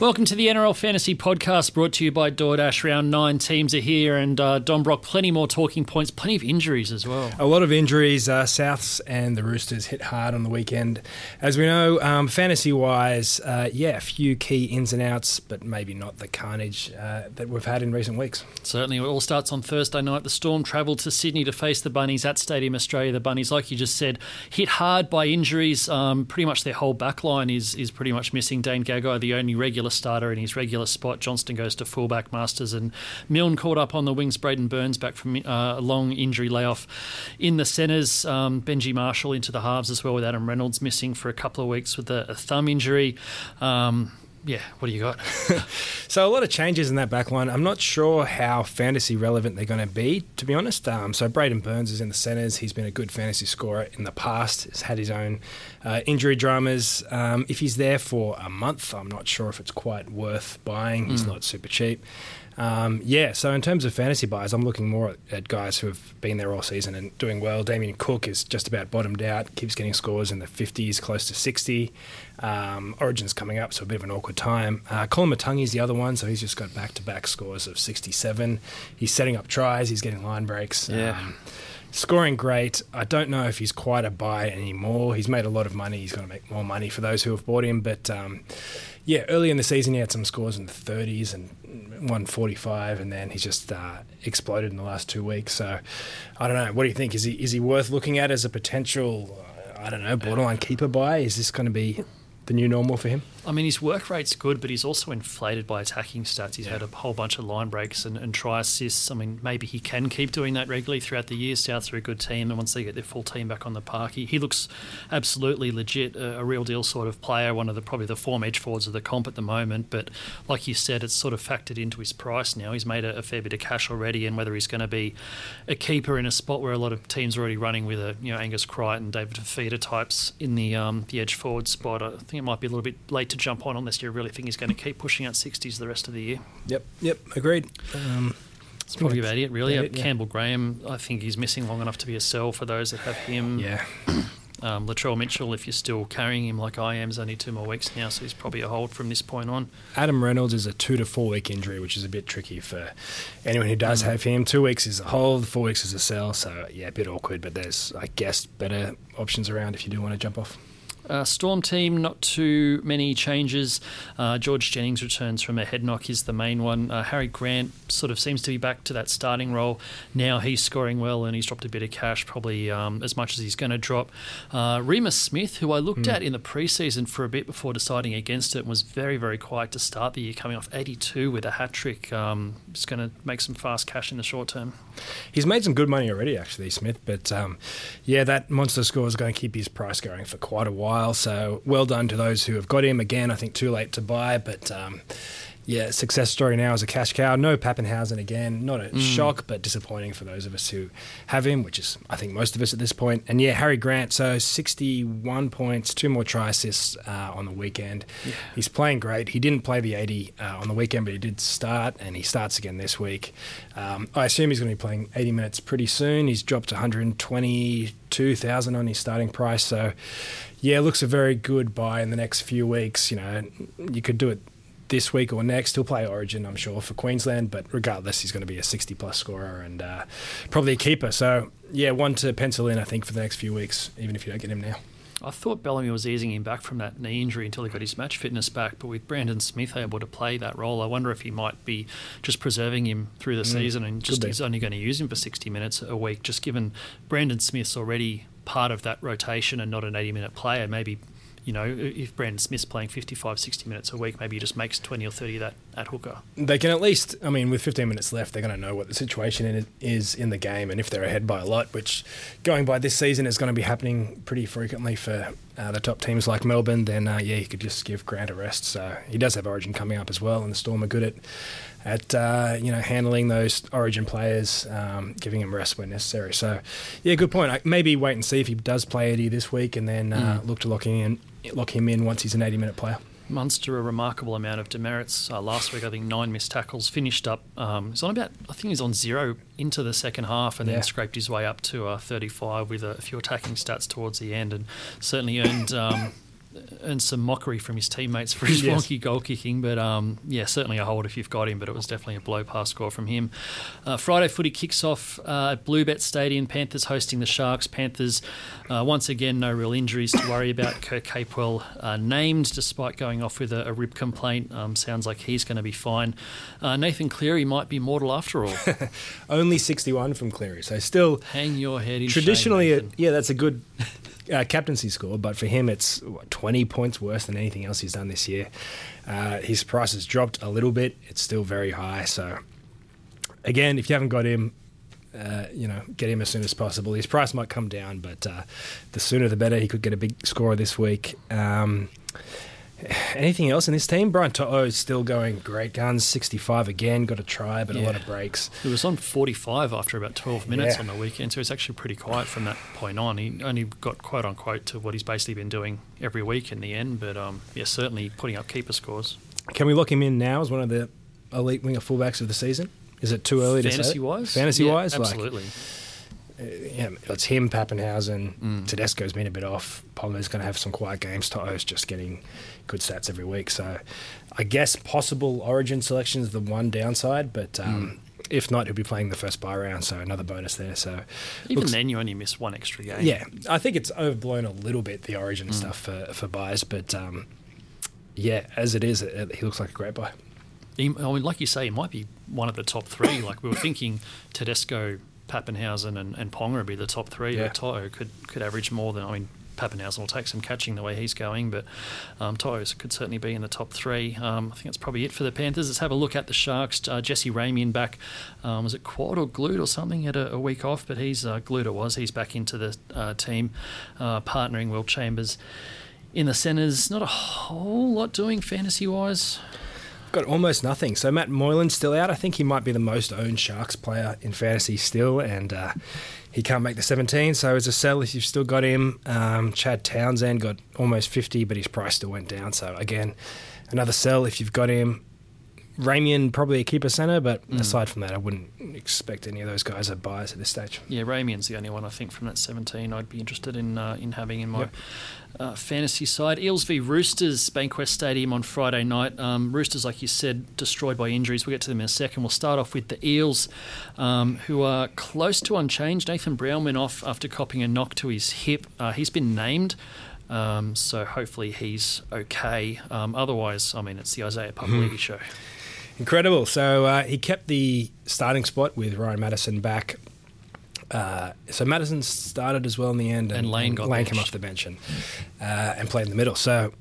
Welcome to the NRL Fantasy Podcast brought to you by DoorDash. Round nine teams are here, and uh, Don Brock, plenty more talking points, plenty of injuries as well. A lot of injuries. Uh, Souths and the Roosters hit hard on the weekend. As we know, um, fantasy wise, uh, yeah, a few key ins and outs, but maybe not the carnage uh, that we've had in recent weeks. Certainly. It all starts on Thursday night. The Storm travelled to Sydney to face the Bunnies at Stadium Australia. The Bunnies, like you just said, hit hard by injuries. Um, pretty much their whole back line is, is pretty much missing. Dane Gagai, the only regular starter in his regular spot. Johnston goes to fullback Masters and Milne caught up on the wings. Braidon Burns back from uh, a long injury layoff in the centres. Um, Benji Marshall into the halves as well with Adam Reynolds missing for a couple of weeks with a, a thumb injury. Um, yeah, what do you got? so a lot of changes in that back line. I'm not sure how fantasy relevant they're going to be, to be honest. Um, so Braidon Burns is in the centres. He's been a good fantasy scorer in the past. He's had his own uh, injury dramas. Um, if he's there for a month, I'm not sure if it's quite worth buying. He's mm. not super cheap. Um, yeah, so in terms of fantasy buys, I'm looking more at, at, guys who have been there all season and doing well. Damien Cook is just about bottomed out, keeps getting scores in the 50s, close to 60. Um, Origin's coming up, so a bit of an awkward time. Uh, Colin is the other one, so he's just got back to back scores of 67. He's setting up tries, he's getting line breaks. Yeah. Um, scoring great. I don't know if he's quite a buy anymore. He's made a lot of money. He's going to make more money for those who have bought him. But um, yeah, early in the season, he had some scores in the 30s and 145, and then he's just uh, exploded in the last two weeks. So I don't know. What do you think? Is he is he worth looking at as a potential? I don't know, borderline keeper buy? Is this going to be the new normal for him? I mean, his work rate's good, but he's also inflated by attacking stats. He's yeah. had a whole bunch of line breaks and, and, try assists. I mean, maybe he can keep doing that regularly throughout the year. Souths are a good team, and once they get their full team back on the park, he, he looks absolutely legit, a, a, real deal sort of player. One of the probably the form edge forwards of the comp at the moment. But like you said, it's sort of factored into his price now. He's made a, a fair bit of cash already, and whether he's going to be a keeper in a spot where a lot of teams are already running with a you know Angus Crichton, David Fifita types in the um, the edge forward spot, I think it might be a little bit late to jump on unless you're really think he's going to keep pushing out 60s the rest of the year. Yep, yep, agreed. Um, it's probably about it, really. It, yeah. Campbell Graham, I think he's missing long enough to be a sell for those that have him. Yeah. Um, Latrell Mitchell, if you're still carrying him like I am, is only two more weeks now, so he's probably a hold from this point on. Adam Reynolds is a two to four week injury, which is a bit tricky for anyone who does mm have him. Two weeks is a hold, four weeks is a sell, so yeah, a bit awkward, but there's, I guess, better options around if you do want to jump off. Uh, Storm team, not too many changes. Uh, George Jennings returns from a head knock, is the main one. Uh, Harry Grant sort of seems to be back to that starting role. Now he's scoring well and he's dropped a bit of cash, probably um, as much as he's going to drop. Uh, Reimis Smith, who I looked mm. at in the preseason for a bit before deciding against it, was very, very quiet to start the year, coming off 82 with a hat trick. Um, it's going to make some fast cash in the short term. He's made some good money already, actually, Smith. But um, yeah, that monster score is going to keep his price going for quite a while while. So well done to those who have got him. Again, I think too late to buy, but um, yeah, success story now as a cash cow. No Papenhuyzen again. Not a mm. shock, but disappointing for those of us who have him, which is, I think, most of us at this point. And yeah, Harry Grant, so 61 points, two more try assists uh, on the weekend. Yeah. He's playing great. He didn't play the 80 uh, on the weekend, but he did start, and he starts again this week. Um, I assume he's going to be playing 80 minutes pretty soon. He's dropped 122,000 on his starting price. So yeah, looks a very good buy in the next few weeks. You know, you could do it this week or next. He'll play Origin, I'm sure, for Queensland, but regardless, he's going to be a 60 plus scorer and uh, probably a keeper. So, yeah, one to pencil in, I think, for the next few weeks, even if you don't get him now. I thought Bellamy was easing him back from that knee injury until he got his match fitness back, but with Brandon Smith able to play that role, I wonder if he might be just preserving him through the mm, season and just he's only going to use him for 60 minutes a week, just given Brandon Smith's already part of that rotation and not an 80 minute player. Maybe, you know, if Brandon Smith's playing 55, 60 minutes a week, maybe he just makes 20 or 30 that at hooker. They can at least, I mean, with 15 minutes left, they're going to know what the situation is in the game and if they're ahead by a lot, which going by this season is going to be happening pretty frequently for uh, the top teams like Melbourne, then uh, yeah, you could just give Grant a rest. So he does have Origin coming up as well, and the Storm are good at at uh, you know handling those Origin players, um, giving him rest when necessary. So, yeah, good point. Maybe wait and see if he does play Eddie this week, and then uh, mm. look to lock him in, lock him in once he's an 80 minute player. Munster a remarkable amount of demerits uh, last week. I think nine missed tackles. Finished up. Um, he's on about. I think he's on zero into the second half, and yeah. then scraped his way up to uh, 35 with a few attacking stats towards the end, and certainly earned. Um, earned some mockery from his teammates for his Yes. wonky goal kicking. But um, yeah, certainly a hold if you've got him. But it was definitely a blow past score from him. Uh, Friday footy kicks off uh, at Bluebet Stadium. Panthers hosting the Sharks. Panthers uh, once again no real injuries to worry about. Kurt Capewell uh, named despite going off with a, a rib complaint. Um, sounds like he's going to be fine. Uh, Nathan Cleary might be mortal after all. Only 61 from Cleary, so still Hang your head in traditionally, shame, it, yeah, that's a good uh, captaincy score, but for him, it's what, 20 points worse than anything else he's done this year. Uh, his price has dropped a little bit. It's still very high. So, again, if you haven't got him, uh, you know, get him as soon as possible. His price might come down, but uh, the sooner the better. He could get a big score this week. Um, anything else in this team? Brian To'o is still going great guns. 65 again, got a try, but a lot of breaks. It was on 45 after about 12 minutes Yeah. on the weekend, so it's actually pretty quiet from that point on. He only got quote unquote to what he's basically been doing every week in the end, but um, yeah, certainly putting up keeper scores. Can we lock him in now as one of the elite winger fullbacks of the season? Is it too early to say? Fantasy wise? Fantasy Yeah, wise, absolutely. Like, yeah, it's him, Papenhuyzen. Mm. Tedesco's been a bit off. Ponga's going to have some quiet games. To'o's just getting good stats every week. So, I guess possible Origin selection is the one downside, but um, Mm. if not, he'll be playing the first buy round. So another bonus there. So Even looks- then, you only miss one extra game. yeah, I think it's overblown a little bit the Origin Mm. stuff for for buys, but um, yeah, as it is, it, he looks like a great buy. He, I mean, like you say, he might be one of the top three. Like we were thinking, Tedesco, Papenhuyzen, and, and Ponga would be the top three. Yeah. Toto could could average more than I mean. Papenhuyzen will take some catching the way he's going, but um, Toto could certainly be in the top three. Um, I think that's probably it for the Panthers. Let's have a look at the Sharks. Uh, Jesse Ramien back. Um, was it quad or glute or something? He had a, a week off, but he's uh, glute. It was. He's back into the uh, team, uh, partnering Will Chambers in the centres. Not a whole lot doing fantasy wise. Got almost nothing. So Matt Moylan's still out. I think he might be the most owned Sharks player in fantasy still, and uh, he can't make the 17. So as a sell, if you've still got him, um, Chad Townsend got almost 50, but his price still went down. So again, another sell if you've got him. Ramien probably a keeper center, but aside from that, I wouldn't expect any of those guys at buys at this stage. Yeah, Ramien's the only one I think from that 17 I'd be interested in uh, in having in my Yep. uh, fantasy side. Eels v Roosters, Bankwest Stadium on Friday night. Um, Roosters, like you said, destroyed by injuries. We'll get to them in a second. We'll start off with the Eels, um, who are close to unchanged. Nathan Brown went off after copping a knock to his hip. Uh, he's been named. Um, so hopefully he's okay. Um, otherwise, I mean, it's the Isaiah Papali'i show. Incredible. So uh, he kept the starting spot with Ryan Matterson back. Uh, so Matterson started as well in the end, And Lane got Lane came off the bench and uh, and played in the middle. So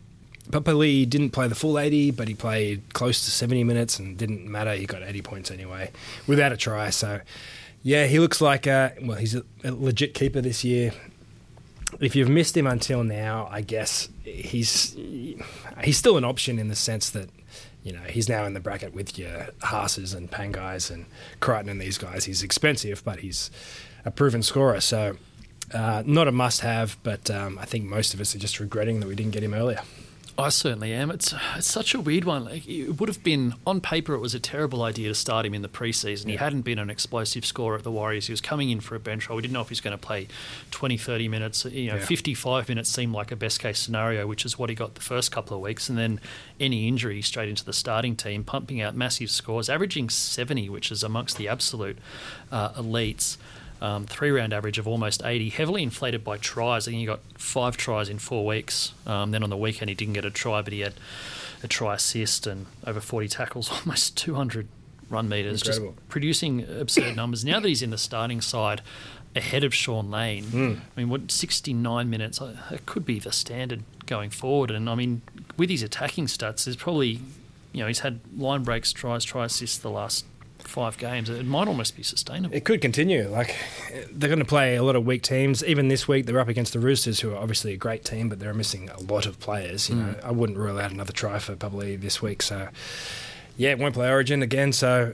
Papali didn't play the full 80, but he played close to 70 minutes and didn't matter. He got 80 points anyway without a try. So yeah, he looks like a, well, he's a, a legit keeper this year. If you've missed him until now, I guess he's he's still an option in the sense that you know he's now in the bracket with your Haas's and Pangais and Crichton and these guys. He's expensive, but he's a proven scorer. So uh, not a must-have, but um, I think most of us are just regretting that we didn't get him earlier. I certainly am. It's it's such a weird one. Like, it would have been on paper. It was a terrible idea to start him in the preseason. He hadn't been an explosive scorer at the Warriors. He was coming in for a bench role. We didn't know if he was going to play 20, 30 minutes. You know, Yeah. 55 minutes seemed like a best case scenario, which is what he got the first couple of weeks. And then any injury straight into the starting team, pumping out massive scores, averaging 70, which is amongst the absolute uh, elites. Um, three round average of almost 80, heavily inflated by tries. I think he got five tries in four weeks. Um, then on the weekend, he didn't get a try, but he had a try assist and over 40 tackles, almost 200 run meters, Incredible. just producing absurd numbers. Now that he's in the starting side ahead of Shaun Lane, I mean, what 69 minutes? It could be the standard going forward. And I mean, with his attacking stats, there's probably, you know, he's had line breaks, tries, try assists the last five games. It might almost be sustainable. It could continue. Like they're going to play a lot of weak teams. Even this week, they're up against the Roosters, who are obviously a great team, but they're missing a lot of players. You know, mm. I wouldn't rule out another try for probably this week. So yeah, won't play Origin again. So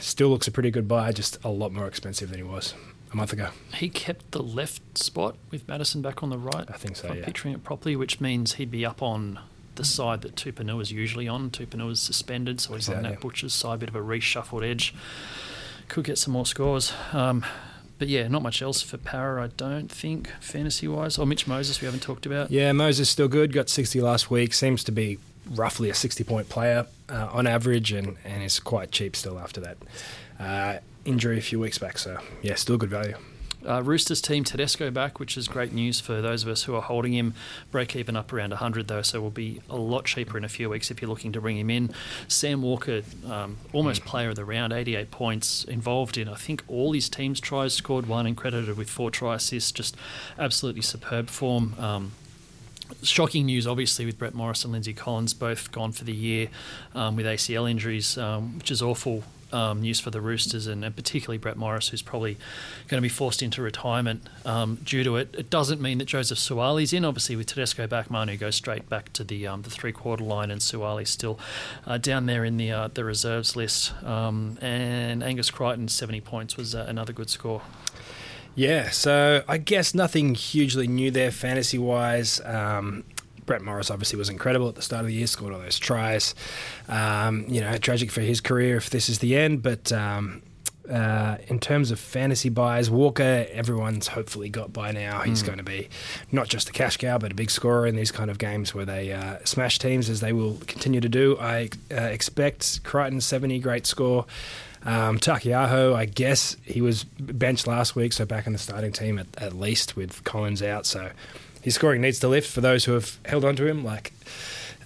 still looks a pretty good buy, just a lot more expensive than he was a month ago. He kept the left spot with Matterson back on the right. I think so, If I'm yeah. picturing it properly, which means he'd be up on the side that Tupanua is usually on. Tupanua is suspended, so he's on that Butcher's side, bit of a reshuffled edge. Could get some more scores. Um, but yeah, not much else for Para, I don't think, fantasy wise. Or Mitch Moses, we haven't talked about. Yeah, Moses still good. Got 60 last week. Seems to be roughly a 60 point player uh, on average and, and is quite cheap still after that uh, injury a few weeks back. So, yeah, still good value. Uh, Roosters team Tedesco back, which is great news for those of us who are holding him. Break even up around 100 though, so will be a lot cheaper in a few weeks if you're looking to bring him in. Sam Walker, um, almost player of the round, 88 points, involved in I think all his teams' tries, scored one and credited with four try assists. Just absolutely superb form. Um, shocking news, obviously, with Brett Morris and Lindsay Collins both gone for the year um, with ACL injuries, um, which is awful um, news for the Roosters and, and, particularly Brett Morris, who's probably going to be forced into retirement um, due to it. It doesn't mean that Joseph Suaalii's in. Obviously, with Tedesco back, Manu goes straight back to the um, the three quarter line, and Suaalii's still uh, down there in the uh, the reserves list. Um, and Angus Crichton, 70 points, was uh, another good score. Yeah, so I guess nothing hugely new there fantasy wise. Um, Brett Morris obviously was incredible at the start of the year, scored all those tries. Um, you know, tragic for his career if this is the end, but. Um, uh, in terms of fantasy buys, Walker, everyone's hopefully got by now. He's mm. going to be not just a cash cow, but a big scorer in these kind of games where they uh, smash teams, as they will continue to do. I uh, expect Crichton 70, great score. Um, Taukei'aho, I guess he was benched last week, so back in the starting team at, at least with Collins out. So his scoring needs to lift for those who have held on to him, like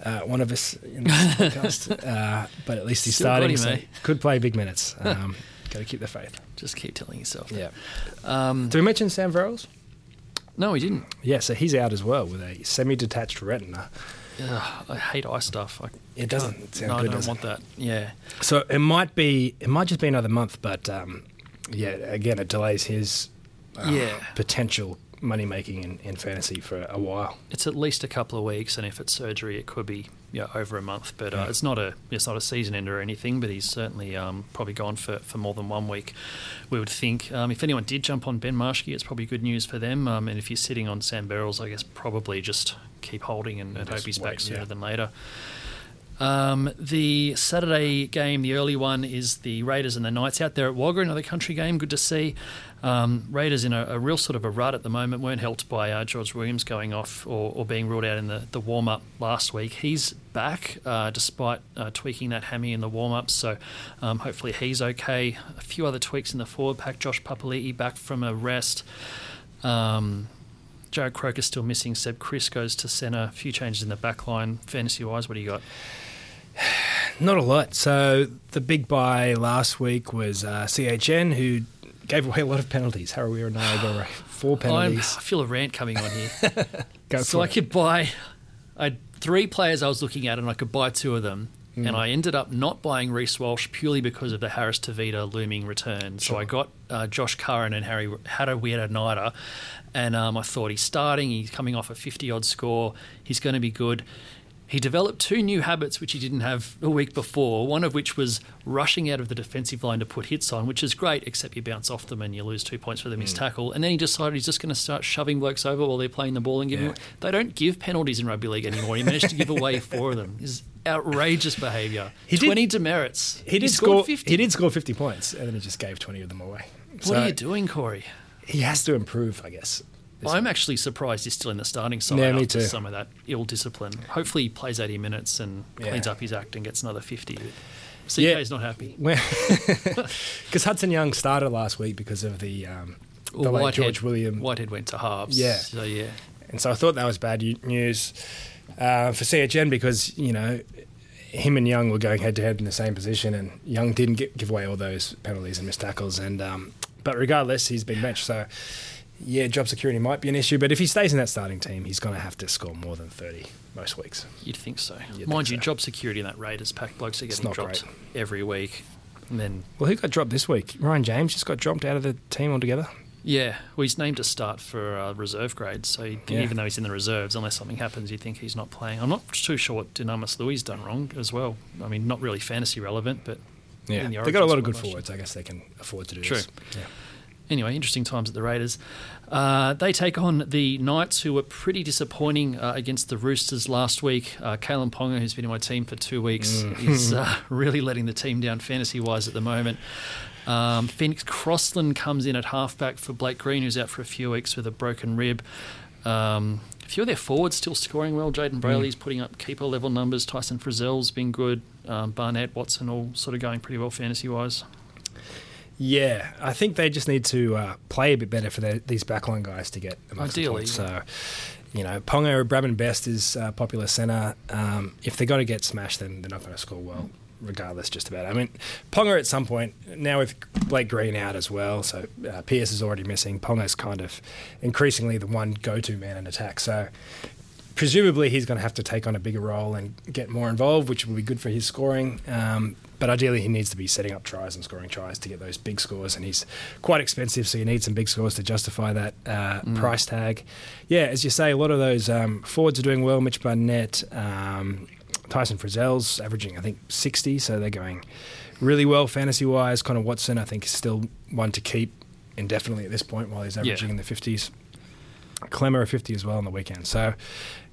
uh, one of us in this podcast. Uh, but at least he's Still starting, him, so eh? could play big minutes. Um, Got to keep the faith. Just keep telling yourself. Yeah. Um, Did we mention Sam Verrills? No, we didn't. Yeah, so he's out as well with a semi-detached retina. Ugh, I hate eye stuff. I it doesn't sound no, good. I don't want that. Yeah. So it might be, it might just be another month, but um, yeah, again, it delays his uh, yeah. potential money making in, in fantasy for a while. It's at least a couple of weeks, and if it's surgery, it could be yeah, over a month. But uh, it's not a it's not a season ender or anything. But he's certainly um, probably gone for, for more than one week. We would think. Um, if anyone did jump on Ben Marshke, it's probably good news for them. Um, and if you're sitting on Sam Verrills, I guess probably just keep holding and, and hope he's wait, back sooner yeah. than later. Um, the Saturday game, the early one, is the Raiders and the Knights out there at Wagga, another country game. Good to see. Um, Raiders in a, a, real sort of a rut at the moment, weren't helped by uh, George Williams going off or, or, being ruled out in the, the warm up last week. He's back uh, despite uh, tweaking that hammy in the warm up, so um, hopefully he's okay. A few other tweaks in the forward pack. Josh Papali'i back from a rest. Um, Jarrod Croker still missing. Seb Kris goes to centre. A few changes in the back line. Fantasy wise, what do you got? Not a lot. So the big buy last week was uh, CHN, who gave away a lot of penalties. Harawira and Niagara, four penalties. I'm, I feel a rant coming on here. so I could buy, I had three players I was looking at, and I could buy two of them. Mm. And I ended up not buying Reece Walsh purely because of the Harris Tavita looming return. So. I got uh, Josh Curran and Harry Harawira-Naera, and um, I thought he's starting. He's coming off a 50 odd score. He's going to be good. He developed two new habits which he didn't have a week before, one of which was rushing out of the defensive line to put hits on, which is great, except you bounce off them and you lose two points for the missed mm. tackle. And then he decided he's just going to start shoving blokes over while they're playing the ball and giving. Yeah. They don't give penalties in rugby league anymore. He managed to give away four of them. Is outrageous behaviour. He 20 did, demerits. He did he score 50. He did score 50 points, and then he just gave 20 of them away. What so are you doing, Corey? He has to improve, I guess. I'm actually surprised he's still in the starting side yeah, me too. some of that ill discipline. Hopefully, he plays 80 minutes and cleans up his act and gets another 50. CK's yeah. not happy. Because Hudson Young started last week because of the, um, the well, George William. Whitehead went to halves. Yeah. So, yeah. And so I thought that was bad news uh, for CHN because, you know, him and Young were going head to head in the same position, and Young didn't get, give away all those penalties and missed tackles. And um, but regardless, he's been benched. So yeah, job security might be an issue, but if he stays in that starting team, he's going to have to score more than 30 most weeks. You'd think so. You'd Mind think you, so. job security in that Raiders pack blokes are getting dropped great. every week. And then, well, who got dropped this week? Ryan James just got dropped out of the team altogether. Yeah, well, he's named to start for uh, reserve grade, so yeah. even though he's in the reserves, unless something happens, you think he's not playing. I'm not too sure what Dunamis Louis done wrong as well. I mean, not really fantasy relevant, but yeah, the they've got a lot of good forwards. I guess they can afford to do True. this. Yeah anyway, interesting times at the Raiders. Uh, they take on the Knights, who were pretty disappointing uh, against the Roosters last week. Uh, Kalyn Ponga, who's been in my team for two weeks, mm. is uh, really letting the team down fantasy wise at the moment. Um, Phoenix Crossland comes in at halfback for Blake Green, who's out for a few weeks with a broken rib. Um, a few of their forwards still scoring well. Jayden Brailey's putting up keeper level numbers. Tyson Frizell's been good. Um, Barnett, Watson, all sort of going pretty well fantasy wise. Yeah, I think they just need to uh, play a bit better for their, these backline guys to get amongst the Ideally, points. yeah. So, you know, Ponga or Bradman Best is uh, popular centre. Um, if they're going to get smashed, then they're not going to score well, regardless. Just about. I mean, Ponga at some point now with Blake Green out as well. So uh, Pearce is already missing. Ponga's kind of increasingly the one go-to man in attack. So. Presumably, he's going to have to take on a bigger role and get more involved, which will be good for his scoring. Um, but ideally, he needs to be setting up tries and scoring tries to get those big scores. And he's quite expensive, so you need some big scores to justify that uh, price tag. Yeah, as you say, a lot of those um, forwards are doing well. Mitch Barnett, um, Tyson Frizell's averaging, I think, 60, so they're going really well fantasy wise. Connor Watson, I think, is still one to keep indefinitely at this point while he's averaging Yeah. in the 50s. Klemmer a 50 as well on the weekend. So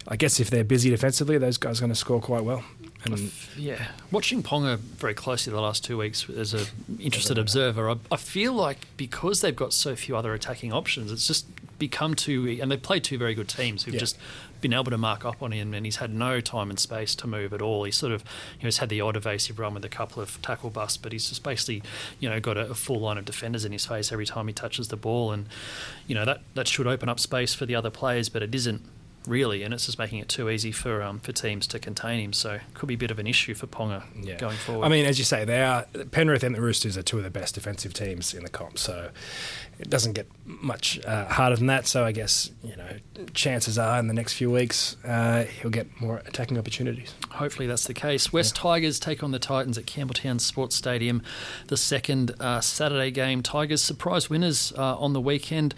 I guess if they're busy defensively, those guys are going to score quite well. And Yeah, watching Ponga very closely the last two weeks as an interested observer, I, I feel like because they've got so few other attacking options, it's just become too. And they play two very good teams who've Yeah. just been able to mark up on him, and he's had no time and space to move at all. He's sort of, you know, he's had the odd evasive run with a couple of tackle busts, but he's just basically, you know, got a, a full line of defenders in his face every time he touches the ball, and you know that that should open up space for the other players, but it isn't really, and it's just making it too easy for um, for teams to contain him. So it could be a bit of an issue for Ponga Yeah. going forward. I mean, as you say, they are Penrith and the Roosters are two of the best defensive teams in the comp. So it doesn't get much uh, harder than that. So I guess you know, chances are in the next few weeks uh, he'll get more attacking opportunities. Hopefully that's the case. West Tigers take on the Titans at Campbelltown Sports Stadium. The second uh, Saturday game. Tigers surprise winners uh, on the weekend.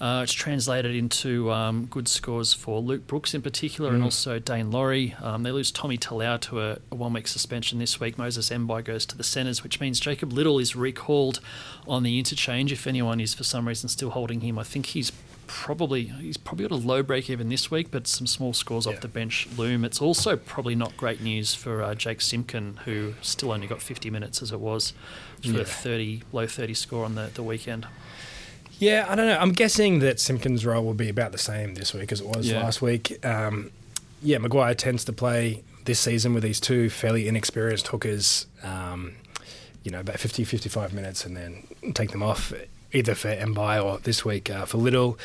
Uh, it's translated into um, good scores for Luke Brooks in particular and also Daine Laurie. Um, they lose Tommy Talau to a, a one week suspension this week. Moses Mbye goes to the centres, which means Jacob Little is recalled on the interchange. If anyone is for some reason still holding him, I think he's probably he's probably got a low break even this week, but some small scores Yeah. off the bench loom. It's also probably not great news for uh, Jake Simpkin, who still only got 50 minutes as it was for Yeah. a 30 low 30 score on the, the weekend. Yeah, I don't know. I'm guessing that Simpkins' role will be about the same this week as it was Yeah. last week. Um, yeah, Maguire tends to play this season with these two fairly inexperienced hookers, um, you know, about 50, 55 minutes and then take them off, either for Mbye or this week uh, for Little.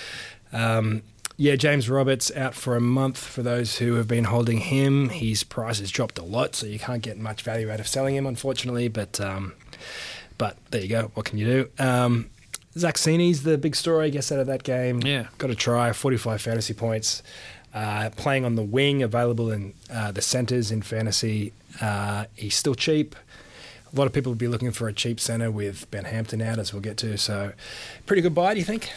Um, yeah, James Roberts out for a month for those who have been holding him. His price has dropped a lot, so you can't get much value out of selling him, unfortunately. But um, but there you go. What can you do? Um, Zac Cini's the big story, I guess, out of that game. Yeah. Got a try 45 fantasy points. Uh, playing on the wing, available in uh, the centres in fantasy. Uh, he's still cheap. A lot of people will be looking for a cheap centre with Ben Hampton out, as we'll get to. So, pretty good buy, do you think?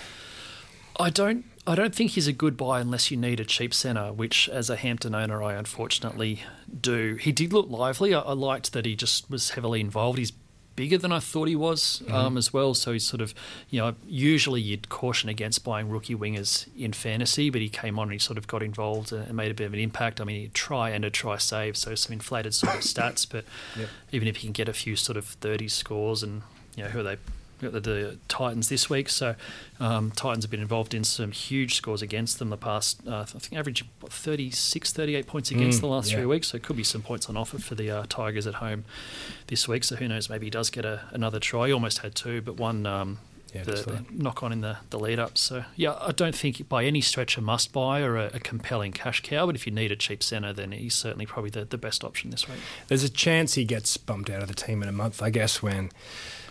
I don't. I don't think he's a good buy unless you need a cheap centre, which, as a Hampton owner, I unfortunately do. He did look lively. I, I liked that he just was heavily involved. He's bigger than I thought he was um, as well. So he's sort of, you know, usually you'd caution against buying rookie wingers in fantasy, but he came on and he sort of got involved and made a bit of an impact. I mean, he try and a try save, so some inflated sort of stats, but Yep. even if he can get a few sort of 30 scores and, you know, who are they? Got the, the Titans this week, so um, Titans have been involved in some huge scores against them the past. Uh, I think average what, 36, 38 points against Mm, the last yeah. three weeks. So it could be some points on offer for the uh, Tigers at home this week. So who knows? Maybe he does get a, another try. He almost had two, but one um, Yeah, the, the knock on in the, the lead up. So yeah, I don't think by any stretch a must buy or a, a compelling cash cow. But if you need a cheap centre, then he's certainly probably the, the best option this week. There's a chance he gets bumped out of the team in a month, I guess, when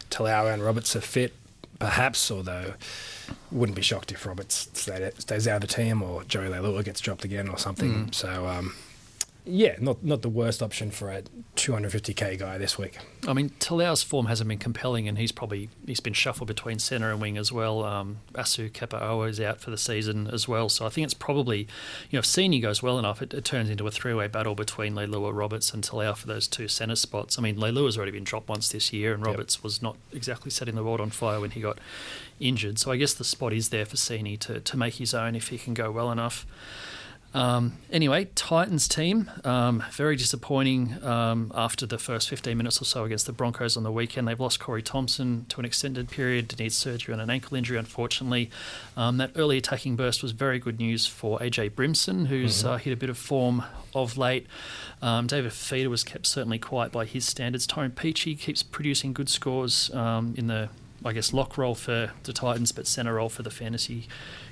Talau and Roberts are fit, perhaps, although wouldn't be shocked if Roberts stayed, stays out of the team or Joey Leilua gets dropped again or something. So, um, yeah, not not the worst option for a 250k guy this week. I mean, Talau's form hasn't been compelling, and he's probably he's been shuffled between centre and wing as well. Um, Asu Kepaoa is out for the season as well, so I think it's probably, you know, if Cini goes well enough, it, it turns into a three-way battle between Leilua, Roberts, and Talau for those two centre spots. I mean, Leilua's already been dropped once this year, and Yep. Roberts was not exactly setting the world on fire when he got injured. So I guess the spot is there for Cini to to make his own if he can go well enough. Um, anyway, Titans team, um, very disappointing um, after the first 15 minutes or so against the Broncos on the weekend. They've lost Corey Thompson to an extended period, needs surgery on an ankle injury, unfortunately. Um, that early attacking burst was very good news for AJ Brimson, who's mm-hmm. uh, hit a bit of form of late. Um, David Fifita was kept certainly quiet by his standards. Tyrone Peachey keeps producing good scores um, in the I guess, lock role for the Titans, but centre role for the fantasy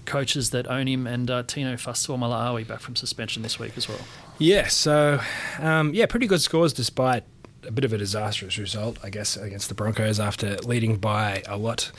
coaches that own him. And uh, Tino Fa'asuamaleaui back from suspension this week as well. Yeah, so, um, yeah, pretty good scores despite a bit of a disastrous result, I guess, against the Broncos after leading by a lot.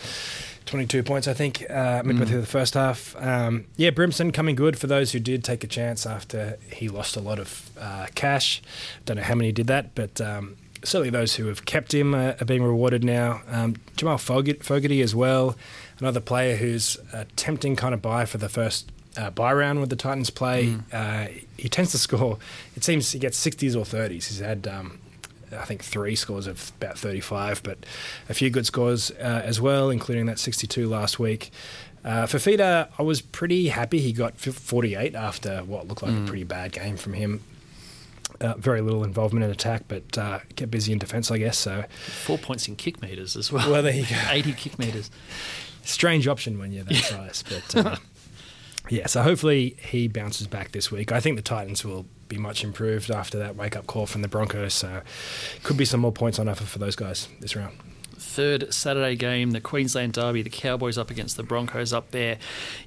22 points, I think, uh, midway mm. through the first half. Um, yeah, Brimson coming good for those who did take a chance after he lost a lot of uh, cash. Don't know how many did that, but um, certainly those who have kept him uh, are being rewarded now. Um, Jamal Fogarty as well, another player who's a tempting kind of buy for the first uh, buy round with the Titans play. Mm. Uh, he tends to score. It seems he gets 60s or 30s. He's had. Um, I think three scores of about 35, but a few good scores uh, as well, including that 62 last week. Uh, Fifita, I was pretty happy he got 48 after what looked like mm. a pretty bad game from him. Uh, very little involvement in attack, but uh, kept busy in defence, I guess. So four points in kick meters as well. Well, there you go. Eighty kick meters. Strange option when you're that size, but uh, yeah. So hopefully he bounces back this week. I think the Titans will be much improved after that wake up call from the Broncos. So could be some more points on offer for those guys this round third Saturday game, the Queensland Derby, the Cowboys up against the Broncos up there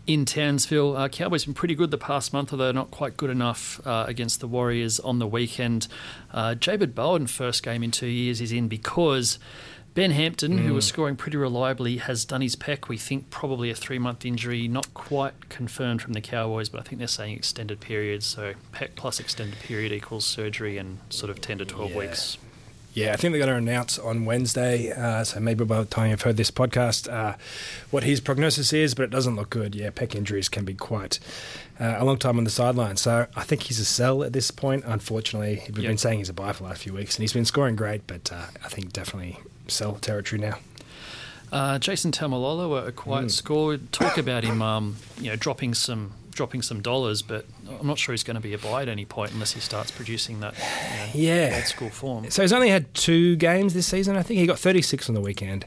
in Townsville. Uh, Cowboys been pretty good the past month, although not quite good enough uh, against the Warriors on the weekend. Uh, Javid Bowen, first game in two years, is in because. Ben Hampton, mm. who was scoring pretty reliably, has done his pec. We think probably a three month injury, not quite confirmed from the Cowboys, but I think they're saying extended period. So pec plus extended period equals surgery and sort of 10 to 12 yeah. weeks. Yeah, I think they're going to announce on Wednesday. Uh, so maybe by the time you've heard this podcast, uh, what his prognosis is, but it doesn't look good. Yeah, pec injuries can be quite uh, a long time on the sideline. So I think he's a sell at this point. Unfortunately, we've yep. been saying he's a buy for the last few weeks, and he's been scoring great, but uh, I think definitely sell territory now. Uh, Jason Taumalolo, a quiet mm. score. Talk about him, um, you know, dropping some dropping some dollars, but I'm not sure he's going to be a buy at any point unless he starts producing that you know, yeah old school form. So he's only had two games this season. I think he got 36 on the weekend.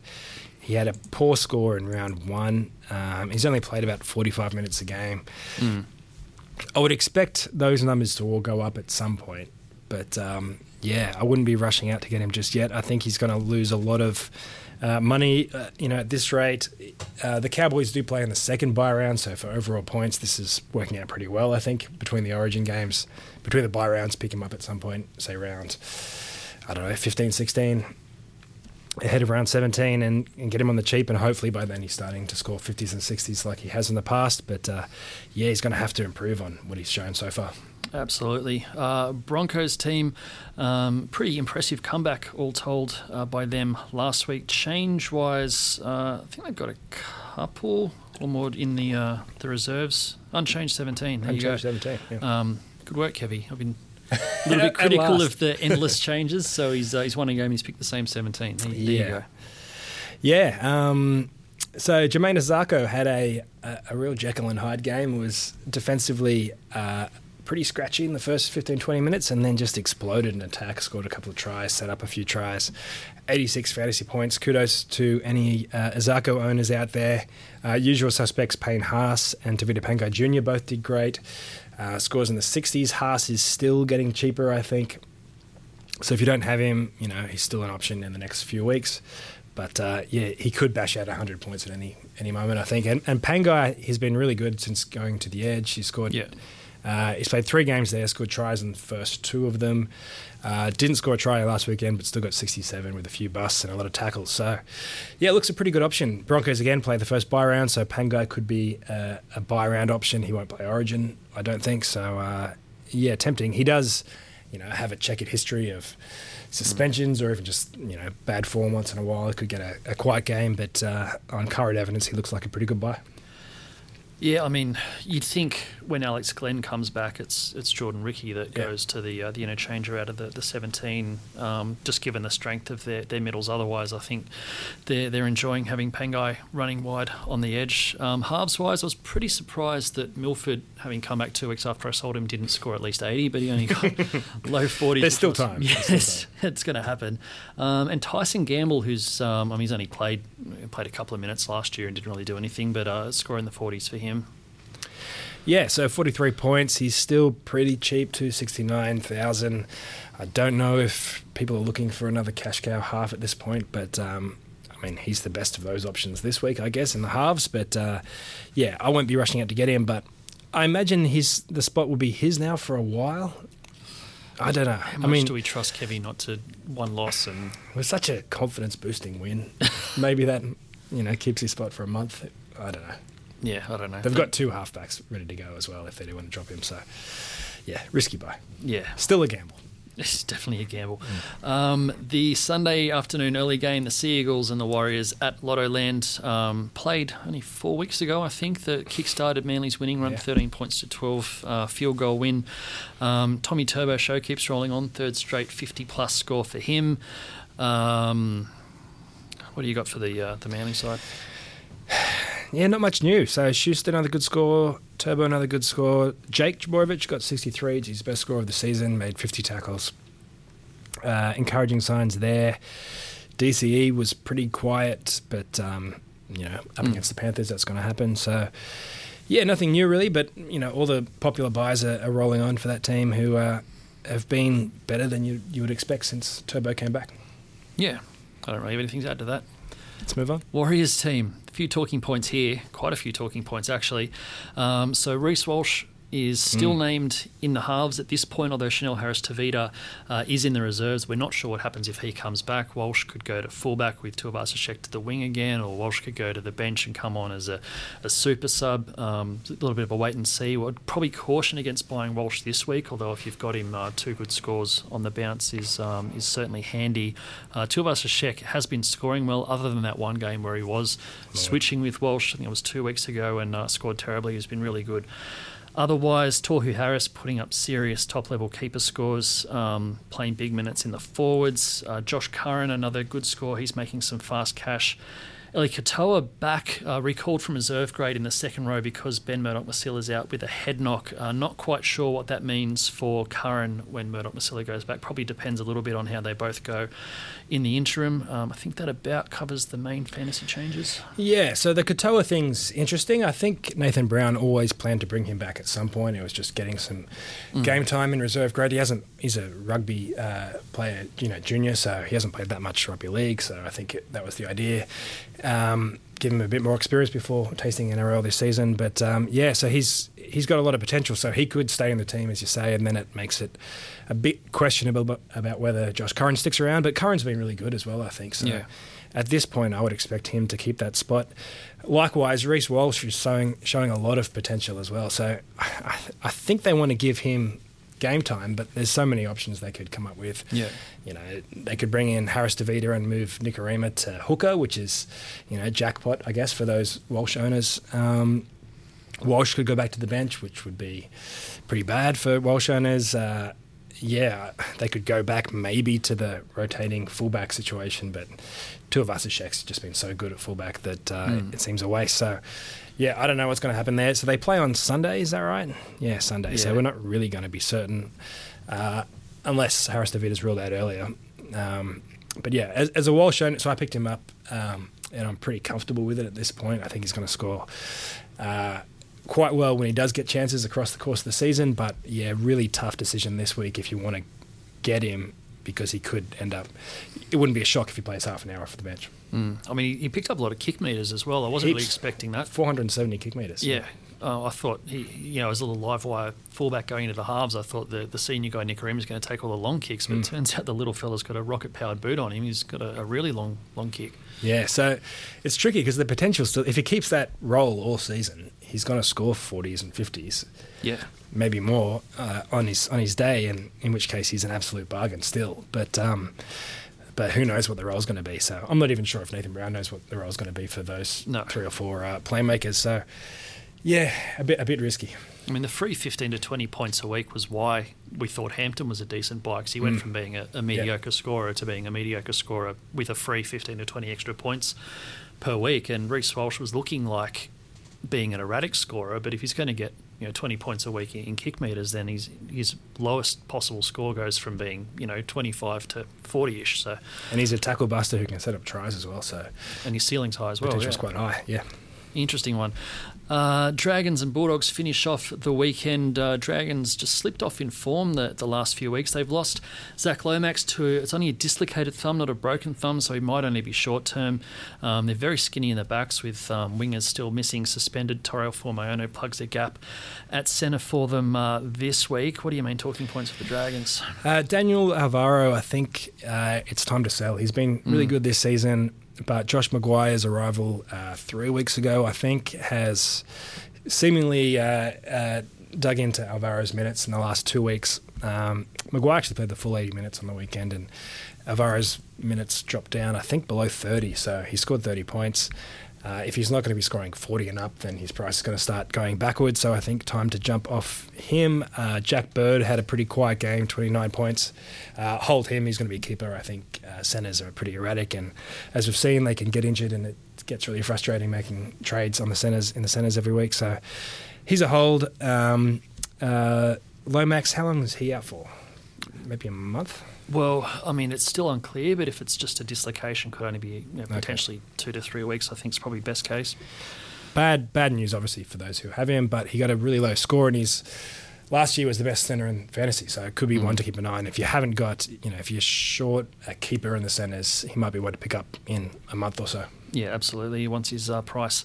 He had a poor score in round one. Um, he's only played about 45 minutes a game. Mm. I would expect those numbers to all go up at some point, but um, yeah, I wouldn't be rushing out to get him just yet. I think he's going to lose a lot of uh, money, uh, you know, at this rate, uh, the Cowboys do play in the second buy round, so for overall points, this is working out pretty well, I think, between the Origin games, between the buy rounds, pick him up at some point, say round, I don't know, 15, 16, ahead of round 17, and, and get him on the cheap, and hopefully by then he's starting to score 50s and 60s like he has in the past. But uh, yeah, he's going to have to improve on what he's shown so far. Absolutely. Uh, Broncos team, um, pretty impressive comeback, all told, uh, by them last week. Change wise, uh, I think they've got a couple or more in the uh, the reserves. Unchanged 17. There Unchanged 17. Yeah. Um, good work, Kevy. I've been a little bit critical of the endless changes, so he's uh, he's won a game. He's picked the same 17. There, yeah. you go. Yeah. Um, so Jamayne Isaako had a, a, a, real Jekyll and Hyde game. Was defensively uh, pretty scratchy in the first 15, 20 minutes and then just exploded in attack, scored a couple of tries, set up a few tries. 86 fantasy points. Kudos to any uh, Isaako owners out there. Uh, usual suspects Payne Haas and Tevita Pangai Jr. both did great. Uh, scores in the 60s. Haas is still getting cheaper, I think. So if you don't have him, you know, he's still an option in the next few weeks. But uh, yeah, he could bash out 100 points at any any moment, I think. And, and Pangai has been really good since going to the edge. He scored yeah. Uh, he's played three games there, scored tries in the first two of them. Uh, didn't score a try last weekend, but still got 67 with a few busts and a lot of tackles. So, yeah, it looks a pretty good option. Broncos again play the first buy round, so Pangai could be a, a buy round option. He won't play Origin, I don't think. So, uh, yeah, tempting. He does, you know, have a checkered history of suspensions or even just you know bad form once in a while. He could get a, a quiet game, but uh, on current evidence, he looks like a pretty good buy. Yeah, I mean, you'd think when Alex Glenn comes back, it's it's Jordan Riki that Yeah. goes to the uh, the interchanger out of the, the 17. Um, just given the strength of their, their middles, otherwise, I think they're they're enjoying having Pangai running wide on the edge. Um, halves wise, I was pretty surprised that Milford, having come back two weeks after I sold him, didn't score at least 80, but he only got low 40s. There's still time. Yes, it's going to happen. Um, and Tyson Gamble, who's um, I mean, he's only played played a couple of minutes last year and didn't really do anything, but uh, scoring the 40s for him. Yeah, so 43 points. He's still pretty cheap, 269,000. I don't know if people are looking for another cash cow half at this point, but um, I mean, he's the best of those options this week, I guess, in the halves. But uh, yeah, I won't be rushing out to get him, but I imagine his the spot will be his now for a while. I don't know. How I much mean, do we trust Kevy not to one loss and it was such a confidence boosting win. Maybe that you know keeps his spot for a month. I don't know. Yeah, I don't know. They've got two halfbacks ready to go as well if they do want to drop him. So yeah, risky buy. yeah, Still a gamble. it's definitely a gamble. Um, the Sunday afternoon early game, the Sea Eagles and the Warriors at Lottoland um, played only four weeks ago, I think. That kick-started Manly's winning run, Yeah. 13 points to 12, uh, field goal win. Um, Tommy Turbo show keeps rolling on, third straight 50-plus score for him. Um, what do you got for the uh, the Manly side? Yeah, not much new. So Schuster another good score, Turbo another good score. Jake Trbojevic got 63. It's his best score of the season. Made 50 tackles. Uh, encouraging signs there. DCE was pretty quiet, but um, you know, up Mm. against the Panthers, that's going to happen. So yeah, nothing new really. But you know, all the popular buys are, are rolling on for that team who uh, have been better than you you would expect since Turbo came back. Yeah, I don't really have anything to add to that. Let's move on. Warriors team. A few talking points here, quite a few talking points actually. Um, so Reece Walsh is still Mm. named in the halves at this point, although Chanel Harris Tavita uh, is in the reserves. We're not sure what happens if he comes back. Walsh could go to fullback with Tuivasa-Sheck to the wing again, or Walsh could go to the bench and come on as a, a super sub. Um, a little bit of a wait and see. Would probably caution against buying Walsh this week, although if you've got him uh, two good scores on the bounce is um, is certainly handy. Uh, Tuivasa-Sheck has been scoring well, other than that one game where he was switching with Walsh. I think it was two weeks ago and uh, scored terribly. He's been really good. Otherwise, Tohu Harris putting up serious top level keeper scores, um, playing big minutes in the forwards. Uh, Josh Curran, another good score. He's making some fast cash. Eli Katoa back, uh, recalled from reserve grade in the second row because Ben Murdoch Masila is out with a head knock. Uh, not quite sure what that means for Curran when Murdoch Masila goes back. Probably depends a little bit on how they both go in the interim. Um, I think that about covers the main fantasy changes. Yeah, so the Katoa thing's interesting. I think Nathan Brown always planned to bring him back at some point. It was just getting some game time in reserve grade. He hasn't. He's a rugby uh, player, you know, junior, so he hasn't played that much rugby league. So I think it, that was the idea. Um, give him a bit more experience before tasting NRL this season. But um, yeah, so he's he's got a lot of potential. So he could stay in the team, as you say, and then it makes it a bit questionable about- whether Josh Curran sticks around. But Curran's been really good as well, I think. So Yeah. at this point, I would expect him to keep that spot. Likewise, Reece Walsh is showing showing a lot of potential as well. So I, I think they want to give him game time, but there's so many options they could come up with. Yeah. You know, they could bring in Harris Tavita and move Nikorima to hooker, which is, you know, jackpot, I guess, for those Walsh owners. Um, Walsh could go back to the bench, which would be pretty bad for Walsh owners. Uh, yeah, they could go back maybe to the rotating fullback situation, but two of us Shek's just been so good at fullback that uh, Mm. it seems a waste. So, yeah, I don't know what's going to happen there. So they play on Sunday, is that right? Yeah, Sunday. So we're not really going to be certain uh, unless Harris Tavita is ruled out earlier. Um, but yeah, as, as a Walsh owner, so I picked him up, um, and I'm pretty comfortable with it at this point. I think he's going to score uh, quite well when he does get chances across the course of the season. But yeah, really tough decision this week if you want to get him because he could end up. It wouldn't be a shock if he plays half an hour off the bench. Mm. I mean, he, he picked up a lot of kick meters as well. I wasn't really expecting that. 470 kick meters. Yeah. Uh, I thought he, you know, as a little live wire fullback going into the halves, I thought the, the senior guy Nick is going to take all the long kicks, but it Mm. turns out the little fella's got a rocket powered boot on him. He's got a, a really long long kick. Yeah, so it's tricky because the potential still. If he keeps that role all season, he's going to score 40s and 50s. Yeah. maybe more uh, on his on his day, and in which case he's an absolute bargain still. But um, but who knows what the role's going to be? So I'm not even sure if Nathan Brown knows what the role's going to be for those No. three or four uh, playmakers. So Yeah, a bit a bit risky. I mean, the free 15 to 20 points a week was why we thought Hampton was a decent buy because he went Mm. from being a, a mediocre scorer to being a mediocre scorer with a free 15 to 20 extra points per week. And Reece Walsh was looking like being an erratic scorer, but if he's going to get you know 20 points a week in, kick meters, then his his lowest possible score goes from being you know 25 to 40ish. So And he's a tackle buster who can set up tries as well, so and his ceiling's high as well. potential's yeah. quite high. Yeah. Interesting one. Uh, Dragons and Bulldogs finish off the weekend. Uh, Dragons just slipped off in form the, the last few weeks. They've lost Zac Lomax to it's only a dislocated thumb, not a broken thumb, so he might only be short term. Um, they're very skinny in the backs with um, wingers still missing. Suspended Tyrell Fuimaono plugs a gap at centre for them uh, this week. What do you mean talking points for the Dragons? Uh, Daniel Alvaro, I think uh, it's time to sell. He's been really Mm. good this season, but Josh McGuire's arrival uh, three weeks ago, I think, has seemingly uh, uh, dug into Alvaro's minutes in the last two weeks. Um, McGuire actually played the full 80 minutes on the weekend, and Alvaro's minutes dropped down, I think, below 30. So he scored 30 points. Uh, if he's not going to be scoring 40 and up, then his price is going to start going backwards. So I think time to jump off him. Uh, Jack Bird had a pretty quiet game, 29 points. Uh, hold him, he's going to be a keeper. I think uh, centers are pretty erratic, and as we've seen, they can get injured, and it gets really frustrating making trades on the centers in the centers every week. So he's a hold. Um, uh, Lomax, how long is he out for? Maybe a month. Well, I mean, it's still unclear, but if it's just a dislocation, could only be you know, Okay. potentially two to three weeks. I think is probably best case. Bad, bad news, obviously, for those who have him. But he got a really low score, and he's last year was the best center in fantasy. So it could be Mm. one to keep an eye on. If you haven't got, you know, if you're short a keeper in the centers, he might be one to pick up in a month or so. Yeah, absolutely. Once his uh, price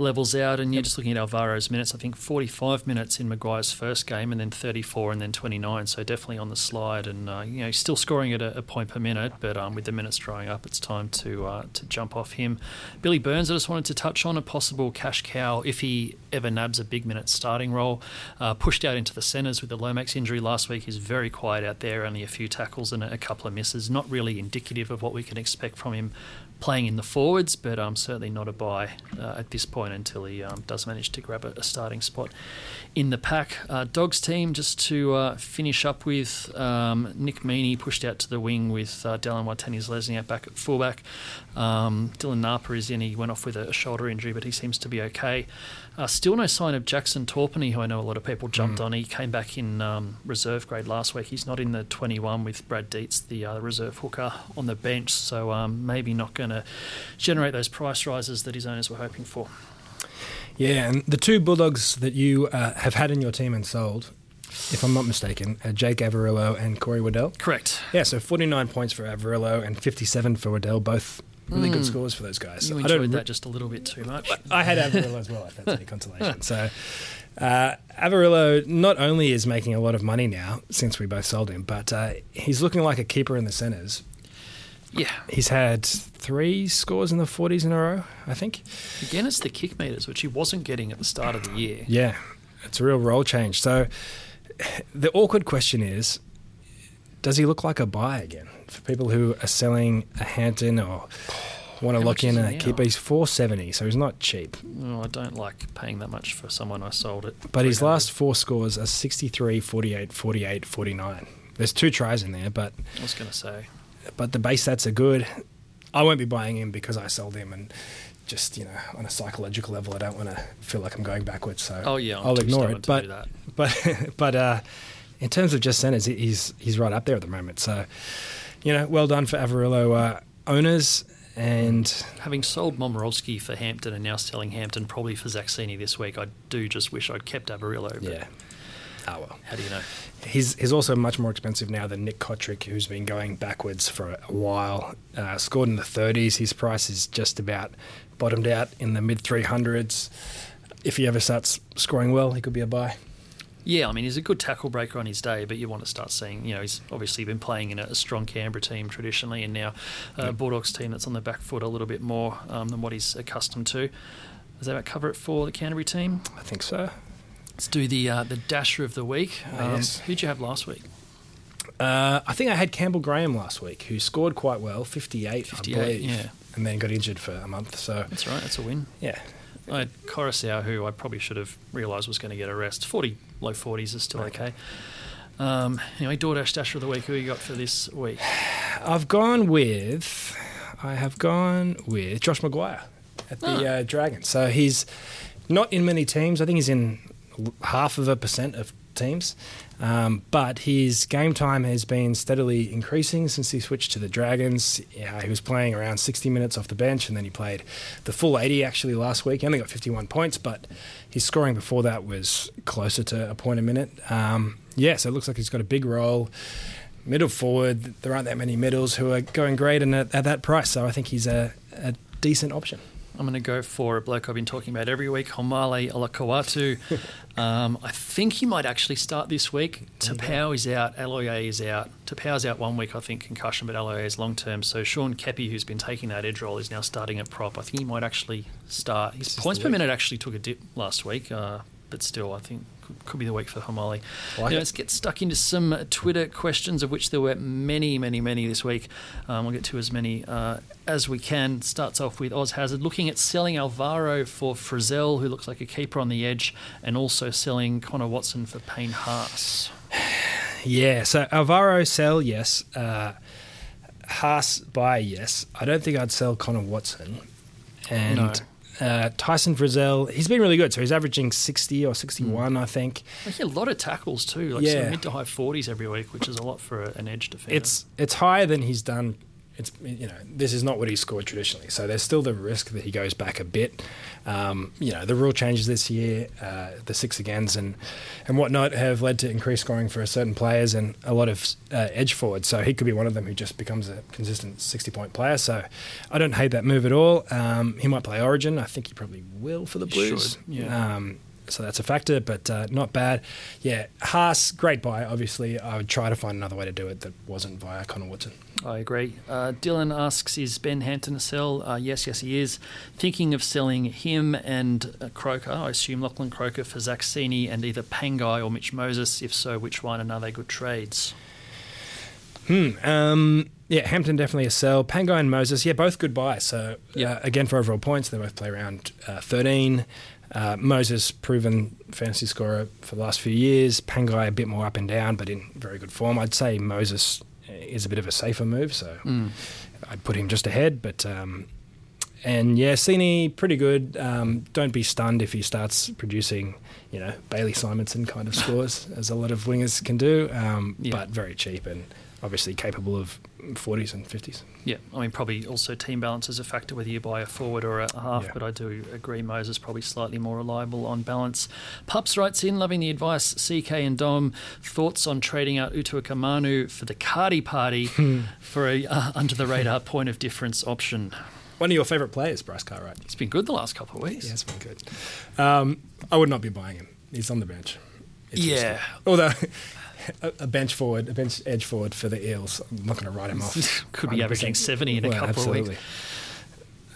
levels out, and you're just looking at Alvaro's minutes, I think 45 minutes in McGuire's first game, and then 34, and then 29. So definitely on the slide, and uh, you know still scoring at a, a point per minute, but um, with the minutes drying up, it's time to uh, to jump off him. Billy Burns, I just wanted to touch on a possible cash cow if he ever nabs a big minute starting role. Uh, pushed out into the centres with the Lomax injury last week. He's very quiet out there, only a few tackles and a, couple of misses. Not really indicative of what we can expect from him playing in the forwards, but um, certainly not a buy uh, at this point until he um, does manage to grab a, a starting spot in the pack. Uh, Dogs team, just to uh, finish up with, um, Nick Meaney pushed out to the wing with uh, Dylan Watani's Lesniak back at fullback. Um, Dylan Napa is in. He went off with a, a shoulder injury, but he seems to be okay. Uh, still no sign of Jackson Topine, who I know a lot of people jumped Mm. on. He came back in um, reserve grade last week. He's not in the 21 with Brad Dietz, the uh, reserve hooker, on the bench. So um, maybe not going to generate those price rises that his owners were hoping for. Yeah, and the two Bulldogs that you uh, have had in your team and sold, if I'm not mistaken, are Jake Averillo and Corey Waddell. Correct. Yeah, so 49 points for Averillo and 57 for Waddell, both really good Mm. scores for those guys. You I enjoyed don't that just a little bit too much. I had Averillo as well, if that's any consolation. So, uh, Averillo not only is making a lot of money now since we both sold him, but uh, he's looking like a keeper in the centres. Yeah. He's had three scores in the 40s in a row, I think. Again, it's the kick meters, which he wasn't getting at the start of the year. Yeah, it's a real role change. So, the awkward question is does he look like a buy again? For people who are selling a Hampton or want to How lock in a now? keeper, he's 470, so he's not cheap. Oh, I don't like paying that much for someone I sold it. But his last four scores are 63, 48, 48, 49. There's two tries in there, but I was going to say. But the base sets are good. I won't be buying him because I sold him and just, you know, on a psychological level, I don't want to feel like I'm going backwards. So Oh yeah, I'm I'll ignore it. But but but uh, in terms of just centers, he's he's right up there at the moment. So, you know, well done for Averillo uh, owners. And Having sold Momorowski for Hampton and now selling Hampton probably for Zac Cini this week, I do just wish I'd kept Averillo. But yeah, How do you know? He's he's also much more expensive now than Nick Cotric, who's been going backwards for a while. Uh, scored in the 30s. His price is just about bottomed out in the mid 300s. If he ever starts scoring well, he could be a buy. Yeah, I mean he's a good tackle breaker on his day, but you want to start seeing, you know, he's obviously been playing in a, a strong Canberra team traditionally, and now a Yeah. Bulldogs team that's on the back foot a little bit more um, than what he's accustomed to. Does that about cover it for the Canterbury team? I think so. Let's do the uh, the dasher of the week. Um, Oh, yes. Who'd you have last week? Uh, I think I had Campbell Graham last week, who scored quite well, 58, 58, I believe, yeah. and then got injured for a month. So That's right, that's a win. yeah, I had Coruscant, who I probably should have realised was going to get a rest. 40, low 40s is still okay. Um, anyway, DoorDash Dasher of the Week, who you got for this week? I've gone with, I have gone with Josh McGuire at the Ah. uh, Dragons. So he's not in many teams. I think he's in half of a percent of teams. Um, but his game time has been steadily increasing since he switched to the Dragons. Yeah, he was playing around 60 minutes off the bench, and then he played the full 80 actually last week. He only got 51 points, but his scoring before that was closer to a point a minute. Um, yeah, so it looks like he's got a big role. Middle forward, there aren't that many middles who are going great and at, at that price, so I think he's a, a decent option. I'm going to go for a bloke I've been talking about every week, Haumole Olakau'atu. um, I think he might actually start this week. Taupau is out, Aloiai is out. Taupau's out one week, I think, concussion, but Aloiai is long term. So Sean Keppie, who's been taking that edge role, is now starting at prop. I think he might actually start. His This points per minute actually took a dip last week, uh, but still, I think could, be the week for Haumole. I like let's get stuck into some Twitter questions, of which there were many, many, many this week. Um, we'll get to as many uh, as we can. Starts off with Oz Hazard looking at selling Alvaro for Frizell, who looks like a keeper on the edge, and also selling Connor Watson for Payne Haas. Yeah, so Alvaro sell, yes. Uh, Haas buy, yes. I don't think I'd sell Connor Watson. And No. Uh, Tyson Frizell, he's been really good. So he's averaging 60 or 61, I think. A lot of tackles too, like sort of mid to high forties every week, which is a lot for an edge defender. It's it's higher than he's done. It's you know this is not what he's scored traditionally. So there's still the risk that he goes back a bit. Um, you know the rule changes this year, uh, the six agains and and whatnot have led to increased scoring for certain players and a lot of uh, edge forwards. So he could be one of them who just becomes a consistent 60 point player. So I don't hate that move at all. Um, he might play Origin. I think he probably will for the He Blues. should, yeah. Um, so that's a factor, but uh, not bad. Yeah, Haas, great buy. Obviously, I would try to find another way to do it that wasn't via Connor Watson. I agree. Uh, Dylan asks, is Ben Hampton a sell? Uh, yes, yes, he is. Thinking of selling him and uh, Croker, I assume Lachlan Croker for Zac Cini and either Pangai or Mitch Moses. If so, which one? And are they good trades? Hmm. Um, yeah, Hampton definitely a sell. Pangai and Moses, yeah, both good buys. So Yeah. uh, again, for overall points, they both play around uh, 13. Uh, Moses, proven fantasy scorer for the last few years. Pangai, a bit more up and down, but in very good form. I'd say Moses is a bit of a safer move, so Mm. I'd put him just ahead. But um, and yeah, Cini pretty good. Um, don't be stunned if he starts producing, you know, Bailey Simonsson kind of scores, as a lot of wingers can do. Um, Yeah. But very cheap and obviously capable of 40s and 50s. Yeah, I mean, probably also team balance is a factor whether you buy a forward or a half, Yeah. but I do agree Moses probably slightly more reliable on balance. Pups writes in, loving the advice. CK and Dom, thoughts on trading out Utua Kamanu for the Cardi Party for a uh, under the radar point of difference option. One of your favourite players, Bryce Cartwright. It's been good the last couple of weeks. Yeah, it's been good. Um, I would not be buying him. He's on the bench. Yeah. Although a, a bench forward, a bench edge forward for the Eels, I'm not going to write him off. Could be 100%. averaging 70 in a Well, couple absolutely. of weeks.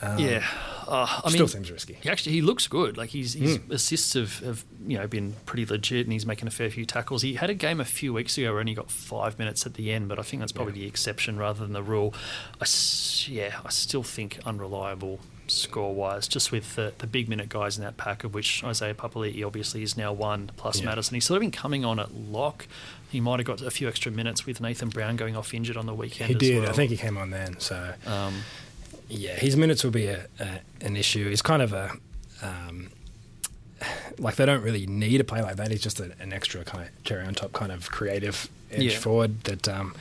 Um, yeah. Uh, I still mean, seems risky. He actually he looks good. Like his his Mm. assists have, have you know been pretty legit, and he's making a fair few tackles. He had a game a few weeks ago where he only got five minutes at the end, but I think that's probably Yeah. the exception rather than the rule. I yeah, I still think unreliable score wise, just with the, the big minute guys in that pack, of which Isaiah Papali'i obviously is now one plus Yeah. Matterson. He's sort of been coming on at lock. He might have got a few extra minutes with Nathan Brown going off injured on the weekend. He as did. well. I think he came on then. So Um, yeah, his minutes will be a, a, an issue. He's kind of a um, like they don't really need a play like that. He's just a, an extra kind of cherry on top, kind of creative edge Yeah. forward that um,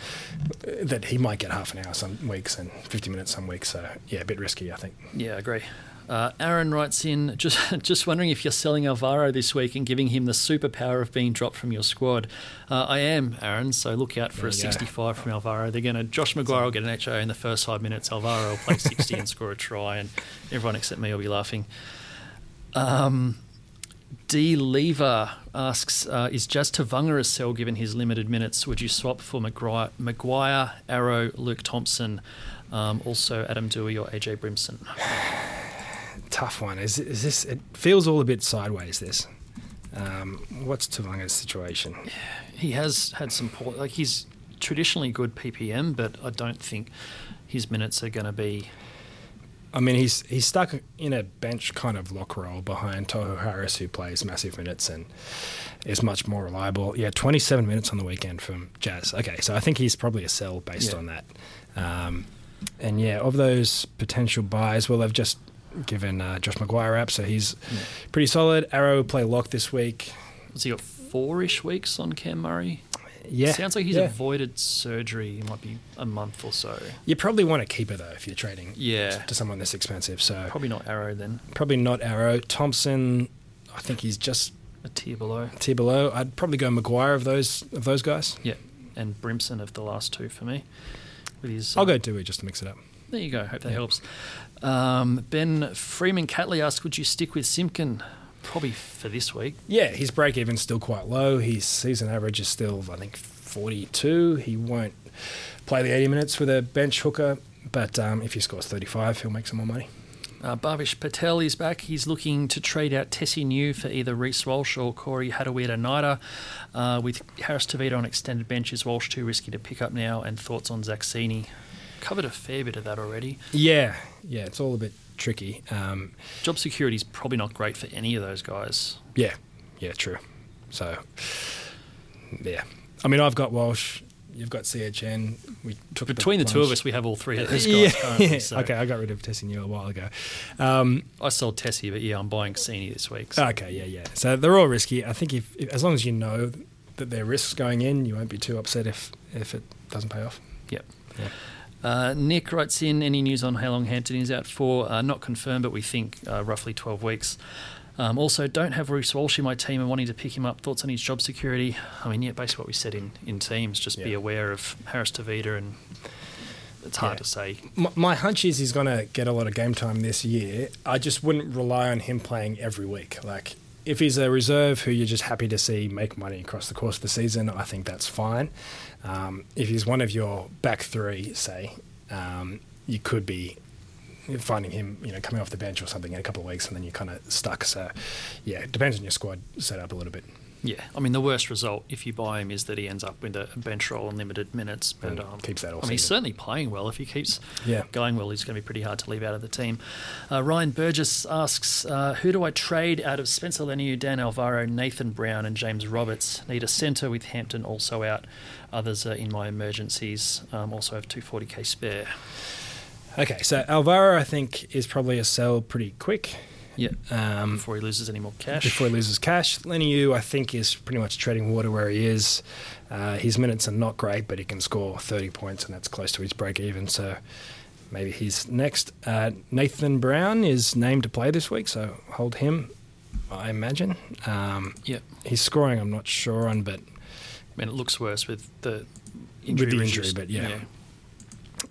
that he might get half an hour some weeks and fifty minutes some weeks. So yeah, a bit risky, I think. Yeah, I agree. Uh, Aaron writes in, just just wondering if you're selling Alvaro this week and giving him the superpower of being dropped from your squad. Uh, I am, Aaron. So look out for There a you go. 65 from Alvaro. They're going to Josh McGuire will get an HO in the first five minutes. Alvaro will play 60 and score a try, and everyone except me will be laughing. Um, D. Lever asks, uh, is Jazz Tevaga a sell given his limited minutes? Would you swap for McGuire, Maguire Arrow, Luke Thompson, um, also Adam Doueihi or AJ Brimson? Tough one. Is is this? It feels all a bit sideways. This. Um, what's Tevaga's situation? Yeah, He has had some poor, like he's traditionally good PPM, but I don't think his minutes are going to be I mean, he's he's stuck in a bench kind of lock role behind Tohu Harris, who plays massive minutes and is much more reliable. Yeah, 27 minutes on the weekend from Jazz. Okay, so I think he's probably a sell based Yeah. on that. Um, and yeah, of those potential buys, well, they've just given uh, Josh McGuire up, so he's Yeah. pretty solid. Arrow will play lock this week. Has he got four-ish weeks on Cam Murray? Yeah, Sounds like he's yeah. avoided surgery. It might be a month or so. You probably want to keep it though if you're trading Yeah. to someone this expensive. So Probably not Arrow then. probably not Arrow. Thompson, I think he's just A tier below. tier below. I'd probably go McGuire of those of those guys. Yeah. And Brimson of the last two for me. With his, I'll uh, go Doueihi just to mix it up. There you go. Hope that Yeah. helps. Um, ben Freeman Catley asked, "Would you stick with Simpkin?" Probably for this week. Yeah, his break even's still quite low. His season average is still, I think, 42. He won't play the 80 minutes with a bench hooker, but um, if he scores 35, he'll make some more money. Uh, Bhavish Patel is back. He's looking to trade out Tesi Niu for either Reece Walsh or Corey Harawira-Naera. Uh, with Harris Tavita on extended bench, is Walsh too risky to pick up now? And thoughts on Zac Cini? Covered a fair bit of that already. Yeah, yeah, it's all a bit tricky. Um, Job security is probably not great for any of those guys. yeah, yeah, true. So, yeah. I mean, I've got Walsh. You've got CHN. We took Between the two of us, we have all three of those guys yeah. So okay, I got rid of Tesi Niu a while ago. Um, I sold Tessie, but yeah, I'm buying Cini this week. So. Okay, yeah, yeah. So they're all risky. I think if, if as long as you know that there are risks going in, you won't be too upset if if it doesn't pay off. Yep. Yeah. Uh, Nick writes in any news on how long Hampton is out for? Uh, not confirmed, but we think uh, roughly 12 weeks. Um, also, don't have Reece Walsh in my team and wanting to pick him up. Thoughts on his job security? I mean, yeah, basically what we said in, in teams. Just be aware of Harris Tavita, and it's hard Yeah. to say. My, my hunch is he's going to get a lot of game time this year. I just wouldn't rely on him playing every week. Like if he's a reserve who you're just happy to see make money across the course of the season, I think that's fine. Um, if he's one of your back three, say, um, you could be finding him, you know, coming off the bench or something in a couple of weeks, and then you're kind of stuck. So, yeah, it depends on your squad setup a little bit. Yeah, I mean, the worst result if you buy him is that he ends up with a bench role and limited minutes. But And um, keeps that all I mean, he's certainly playing well. If he keeps Yeah. going well, he's going to be pretty hard to leave out of the team. Uh, Ryan Burgess asks, uh, "Who do I trade out of Spencer Leniu, Dan Alvaro, Nathan Brown, and James Roberts? Need a centre with Hampton also out. Others are in my emergencies. Um, also have 240k spare. Okay, so Alvaro, I think, is probably a sell pretty quick. Yeah, Um, before he loses any more cash. before he loses cash. Leniu, I think, is pretty much treading water where he is. Uh, his minutes are not great, but he can score 30 points, and that's close to his break even. So maybe he's next. Uh, Nathan Brown is named to play this week, so hold him, I imagine. Um, yeah, his scoring, I'm not sure on, but I mean, it looks worse with the injury. With the injury, but yeah.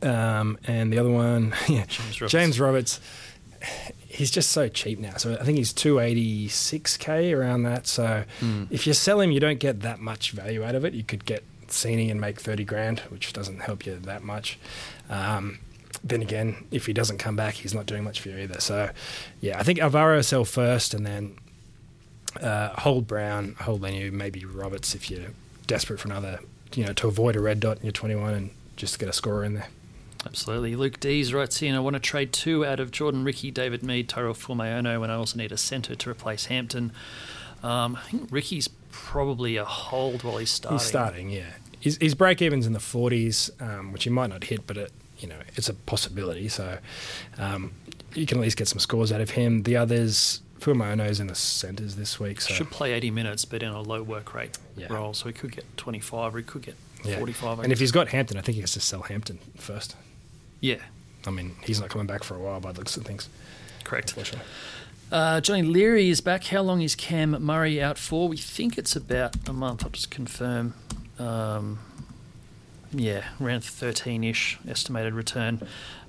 um, and the other one, yeah, James Roberts. James Roberts. He's just so cheap now. So I think he's 286k around that. So Mm. if you sell him, you don't get that much value out of it. You could get Cini and make 30 grand, which doesn't help you that much. Um, then again, if he doesn't come back, he's not doing much for you either. So yeah, I think Alvaro sell first and then uh, hold Brown, hold Leniu, maybe Roberts if you're desperate for another, you know, to avoid a red dot in your 21 and just get a scorer in there. Absolutely. Luke Dees writes in, I want to trade two out of Jordan Riki, David Mead, Tyrell Fuimaono, and I also need a centre to replace Hampton. Um, I think Riki's probably a hold while he's starting. He's starting, yeah. His, his break even's in the 40s, um, which he might not hit, but it, you know, it's a possibility. So um, you can at least get some scores out of him. The others, Fuimaono's in the centres this week, so Should play 80 minutes, but in a low work rate Yeah. role, so he could get 25 or he could get yeah. 45. And if he's got Hampton, I think he has to sell Hampton first. Yeah, I mean, he's not coming back for a while by the looks of things, correct. Uh, Johnny Leary is back. How long is Cam Murray out for? We think it's about a month. I'll just confirm. Um, yeah, around 13 ish estimated return.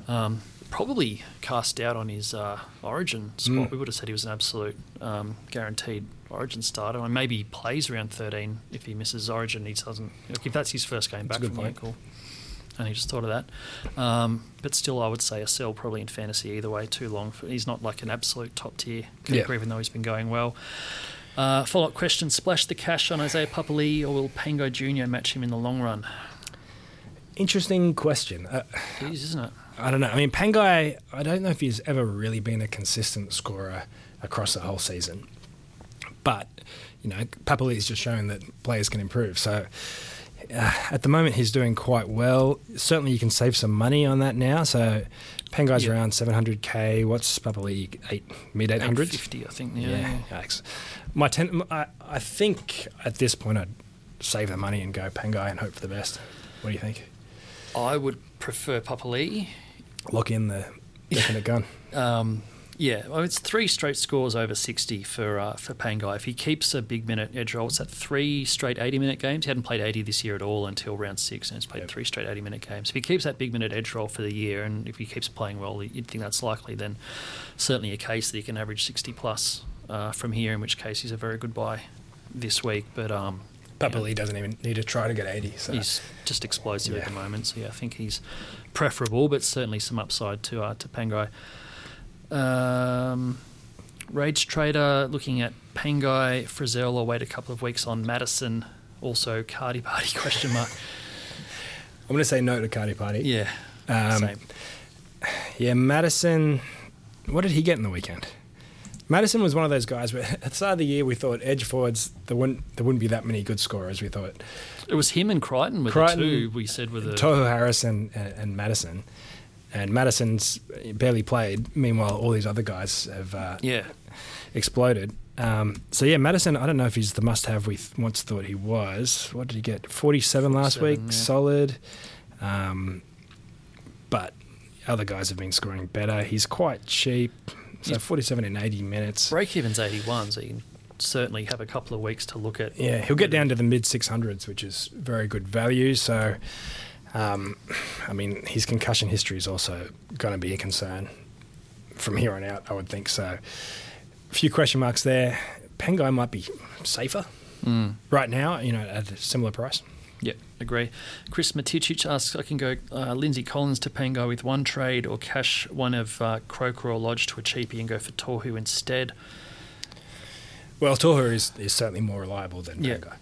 Um, probably cast out on his uh, origin spot. Mm. We would have said he was an absolute um, guaranteed origin starter. And maybe he plays around 13 if he misses origin. He doesn't. If that's his first game That's back from ankle. And he just thought of that. Um, but still, I would say a sell probably in fantasy either way. Too long. For, he's not like an absolute top tier keeper, Yeah. even though he's been going well. Uh, follow up question: Splash the cash on Isaiah Papali, or will Pangai Junior match him in the long run? Interesting question. Uh, Jeez, isn't it? I don't know. I mean, Pangai, I don't know if he's ever really been a consistent scorer across the whole season. But, you know, Papali'i's just shown that players can improve. So uh, at the moment, he's doing quite well. Certainly, you can save some money on that now. So Pangai's Yeah. around 700k. What's Papali'i? Eight, mid 800s? 850, I think. Yeah. Yeah, yikes. My ten, I, I think at this point I'd save the money and go Pangai and hope for the best. What do you think? I would prefer Papali'i. Lock in the definite gun. Um, yeah, well, it's three straight scores over 60 for uh, for Pangai. If he keeps a big minute edge roll, it's at three straight 80 minute games. He hadn't played 80 this year at all until round six, and he's played Yep. three straight 80 minute games. If he keeps that big minute edge roll for the year, and if he keeps playing well, you'd think that's likely, then certainly a case that he can average 60 plus uh, from here, in which case he's a very good buy this week. But um, Papali doesn't even need to try to get 80. So He's just explosive at the moment, so yeah, I think he's preferable, but certainly some upside to uh, to Pangai. Um, Rage Trader looking at Pangai, Frizell, or wait a couple of weeks on Matterson. Also, Cardi Party question mark. I'm going to say no to Cardi Party. Yeah, Um, same. Yeah, Matterson. What did he get in the weekend? Matterson was one of those guys where at the start of the year we thought edge forwards there wouldn't there wouldn't be that many good scorers. We thought It was him and Crichton with Crichton, the two. We said with the Tohu Harrison and, and Matterson, and Matterson's barely played. Meanwhile, all these other guys have uh, yeah. exploded. Um, so yeah, Matterson. I don't know if he's the must-have we th- once thought he was. What did he get? Forty-seven last 47, week, yeah. solid. Um, but other guys have been scoring better. He's quite cheap. So forty-seven in eighty minutes. Break even's 81, so you can certainly have a couple of weeks to look at. Yeah, he'll get down to the mid six hundreds, which is very good value. So, um, I mean, his concussion history is also going to be a concern from here on out. I would think so. A few question marks there. Pangai might be safer Mm. right now. You know, at a similar price. Yeah, agree. Chris Matichich asks, I can go uh, Lindsay Collins to Pangai with one trade or cash one of uh, Croker or Lodge to a cheapie and go for Tohu instead. Well, Tohu is, is certainly more reliable than Yeah. Pangai.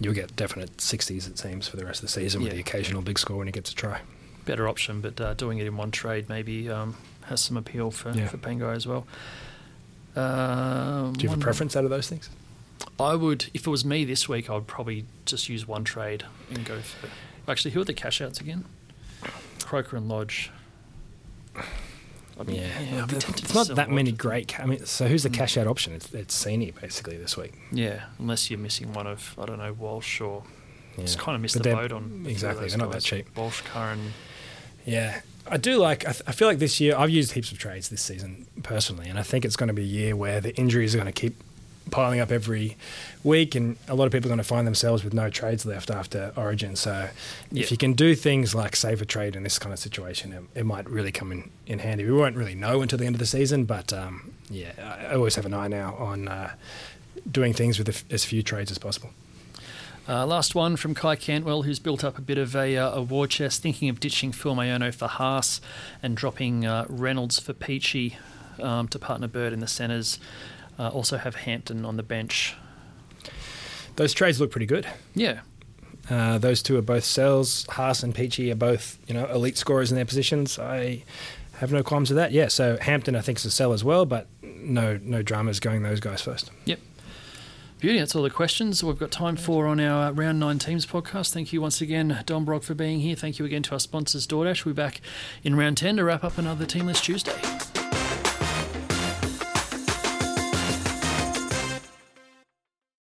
You'll get definite 60s, it seems, for the rest of the season with the occasional big score when he gets a try. Better option, but uh, doing it in one trade maybe um, has some appeal for, Yeah. for Pangai as well. Um, Do you have a preference out of those things? I would, if it was me this week, I would probably just use one trade and go for. Actually, who are the cash outs again? Croker and Lodge. I mean, I'd it's not that many great. Ca- I mean, so who's the Mm. cash out option? It's, it's Cini basically this week. Yeah, unless you're missing one of I don't know Walsh or it's Yeah. kind of missed But the boat on a few of exactly, they're not that cheap. Walsh, Curran, Yeah, I do like. I, th- I feel like this year I've used heaps of trades this season personally, and I think it's going to be a year where the injuries are going to keep piling up every week, and a lot of people are going to find themselves with no trades left after Origin. So, Yeah. if you can do things like save a trade in this kind of situation, it, it might really come in, in handy. We won't really know until the end of the season, but um, yeah, I always have an eye now on uh, doing things with f- as few trades as possible. Uh, last one from Kai Cantwell, who's built up a bit of a, uh, a war chest, thinking of ditching Fuimaono for Haas and dropping uh, Reynolds for Peachey um, to partner Bird in the centres. Uh, also have Hampton on the bench. Those trades look pretty good. Yeah, Uh, those two are both sells. Haas and Peachey are both, you know, elite scorers in their positions. I have no qualms with that. Yeah, so Hampton I think is a sell as well, but no no dramas going those guys first. Yep. Beauty, that's all the questions we've got time for on our Round 9 Teams podcast. Thank you once again, Don Brog, for being here. Thank you again to our sponsors, DoorDash. We'll be back in Round 10 to wrap up another Teamless Tuesday.